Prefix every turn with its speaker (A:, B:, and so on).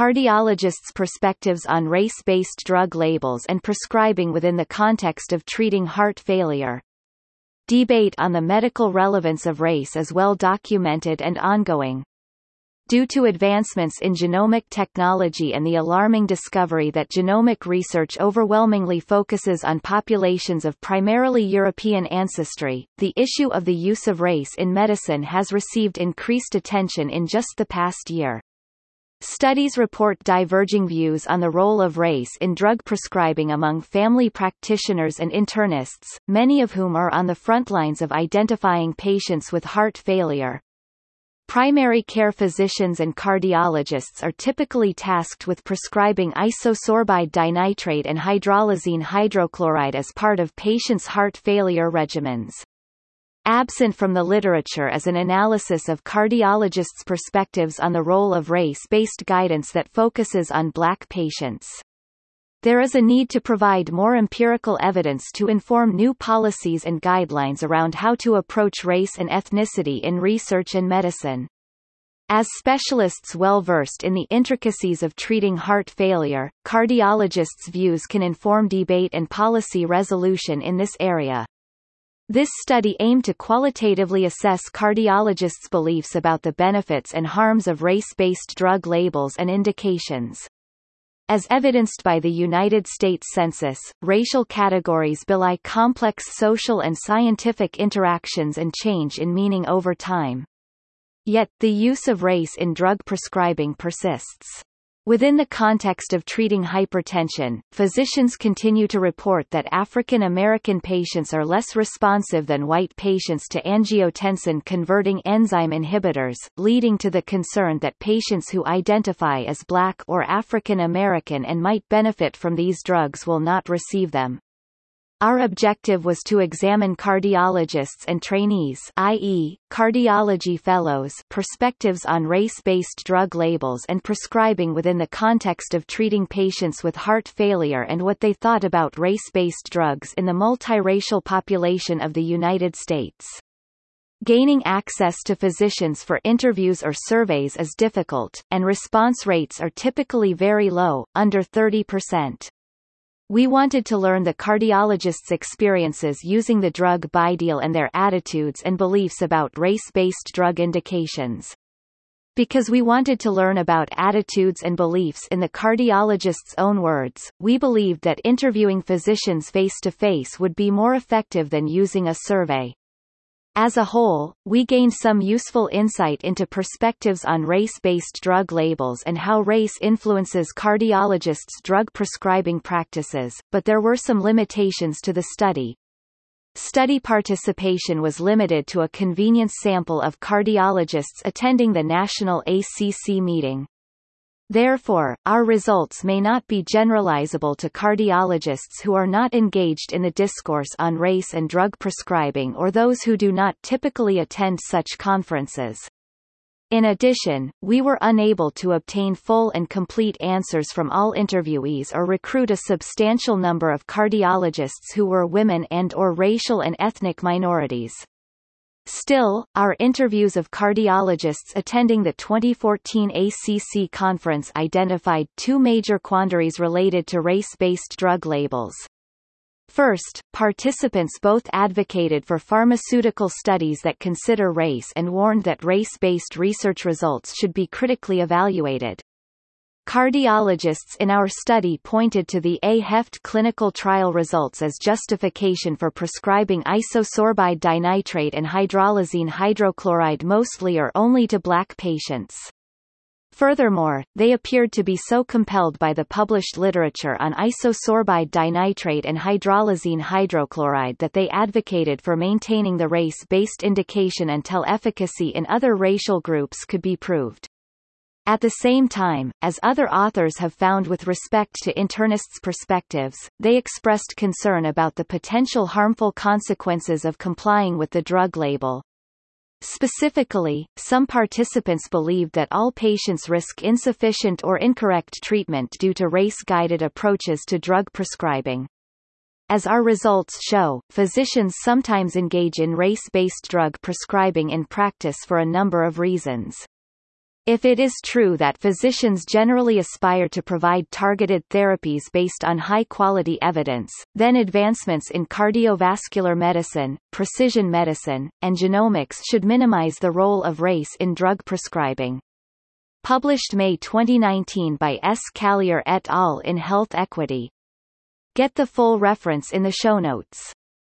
A: Cardiologists' perspectives on race-based drug labels and prescribing within the context of treating heart failure. Debate on the medical relevance of race is well documented and ongoing. Due to advancements in genomic technology and the alarming discovery that genomic research overwhelmingly focuses on populations of primarily European ancestry, the issue of the use of race in medicine has received increased attention in just the past year. Studies report diverging views on the role of race in drug prescribing among family practitioners and internists, many of whom are on the front lines of identifying patients with heart failure, Primary care physicians and cardiologists are typically tasked with prescribing isosorbide dinitrate and hydralazine hydrochloride as part of patients' heart failure regimens. Absent from the literature is an analysis of cardiologists' perspectives on the role of race-based guidance that focuses on black patients. There is a need to provide more empirical evidence to inform new policies and guidelines around how to approach race and ethnicity in research and medicine. As specialists well versed in the intricacies of treating heart failure, cardiologists' views can inform debate and policy resolution in this area. This study aimed to qualitatively assess cardiologists' beliefs about the benefits and harms of race-based drug labels and indications. As evidenced by the United States Census, racial categories belie complex social and scientific interactions and change in meaning over time. Yet, the use of race in drug prescribing persists. Within the context of treating hypertension, physicians continue to report that African American patients are less responsive than white patients to angiotensin-converting enzyme inhibitors, leading to the concern that patients who identify as Black or African American and might benefit from these drugs will not receive them. Our objective was to examine cardiologists and trainees i.e., cardiology fellows perspectives on race-based drug labels and prescribing within the context of treating patients with heart failure and what they thought about race-based drugs in the multiracial population of the United States. Gaining access to physicians for interviews or surveys is difficult, and response rates are typically very low, under 30%. We wanted to learn the cardiologists' experiences using the drug BiDil and their attitudes and beliefs about race-based drug indications. Because we wanted to learn about attitudes and beliefs in the cardiologist's own words, we believed that interviewing physicians face-to-face -face would be more effective than using a survey. As a whole, we gained some useful insight into perspectives on race-based drug labels and how race influences cardiologists' drug prescribing practices, but there were some limitations to the study. Study participation was limited to a convenience sample of cardiologists attending the national ACC meeting. Therefore, our results may not be generalizable to cardiologists who are not engaged in the discourse on race and drug prescribing or those who do not typically attend such conferences. In addition, we were unable to obtain full and complete answers from all interviewees or recruit a substantial number of cardiologists who were women and or racial and ethnic minorities. Still, our interviews of cardiologists attending the 2014 ACC conference identified two major quandaries related to race-based drug labels. First, participants both advocated for pharmaceutical studies that consider race and warned that race-based research results should be critically evaluated. Cardiologists in our study pointed to the A-HeFT clinical trial results as justification for prescribing isosorbide dinitrate and hydralazine hydrochloride mostly or only to black patients. Furthermore, they appeared to be so compelled by the published literature on isosorbide dinitrate and hydralazine hydrochloride that they advocated for maintaining the race-based indication until efficacy in other racial groups could be proved. At the same time, as other authors have found with respect to internists' perspectives, they expressed concern about the potential harmful consequences of complying with the drug label. Specifically, some participants believed that all patients risk insufficient or incorrect treatment due to race-guided approaches to drug prescribing. As our results show, physicians sometimes engage in race-based drug prescribing in practice for a number of reasons. If it is true that physicians generally aspire to provide targeted therapies based on high-quality evidence, then advancements in cardiovascular medicine, precision medicine, and genomics should minimize the role of race in drug prescribing. Published May 2019 by S. Callier et al. in Health Equity. Get the full reference in the show notes.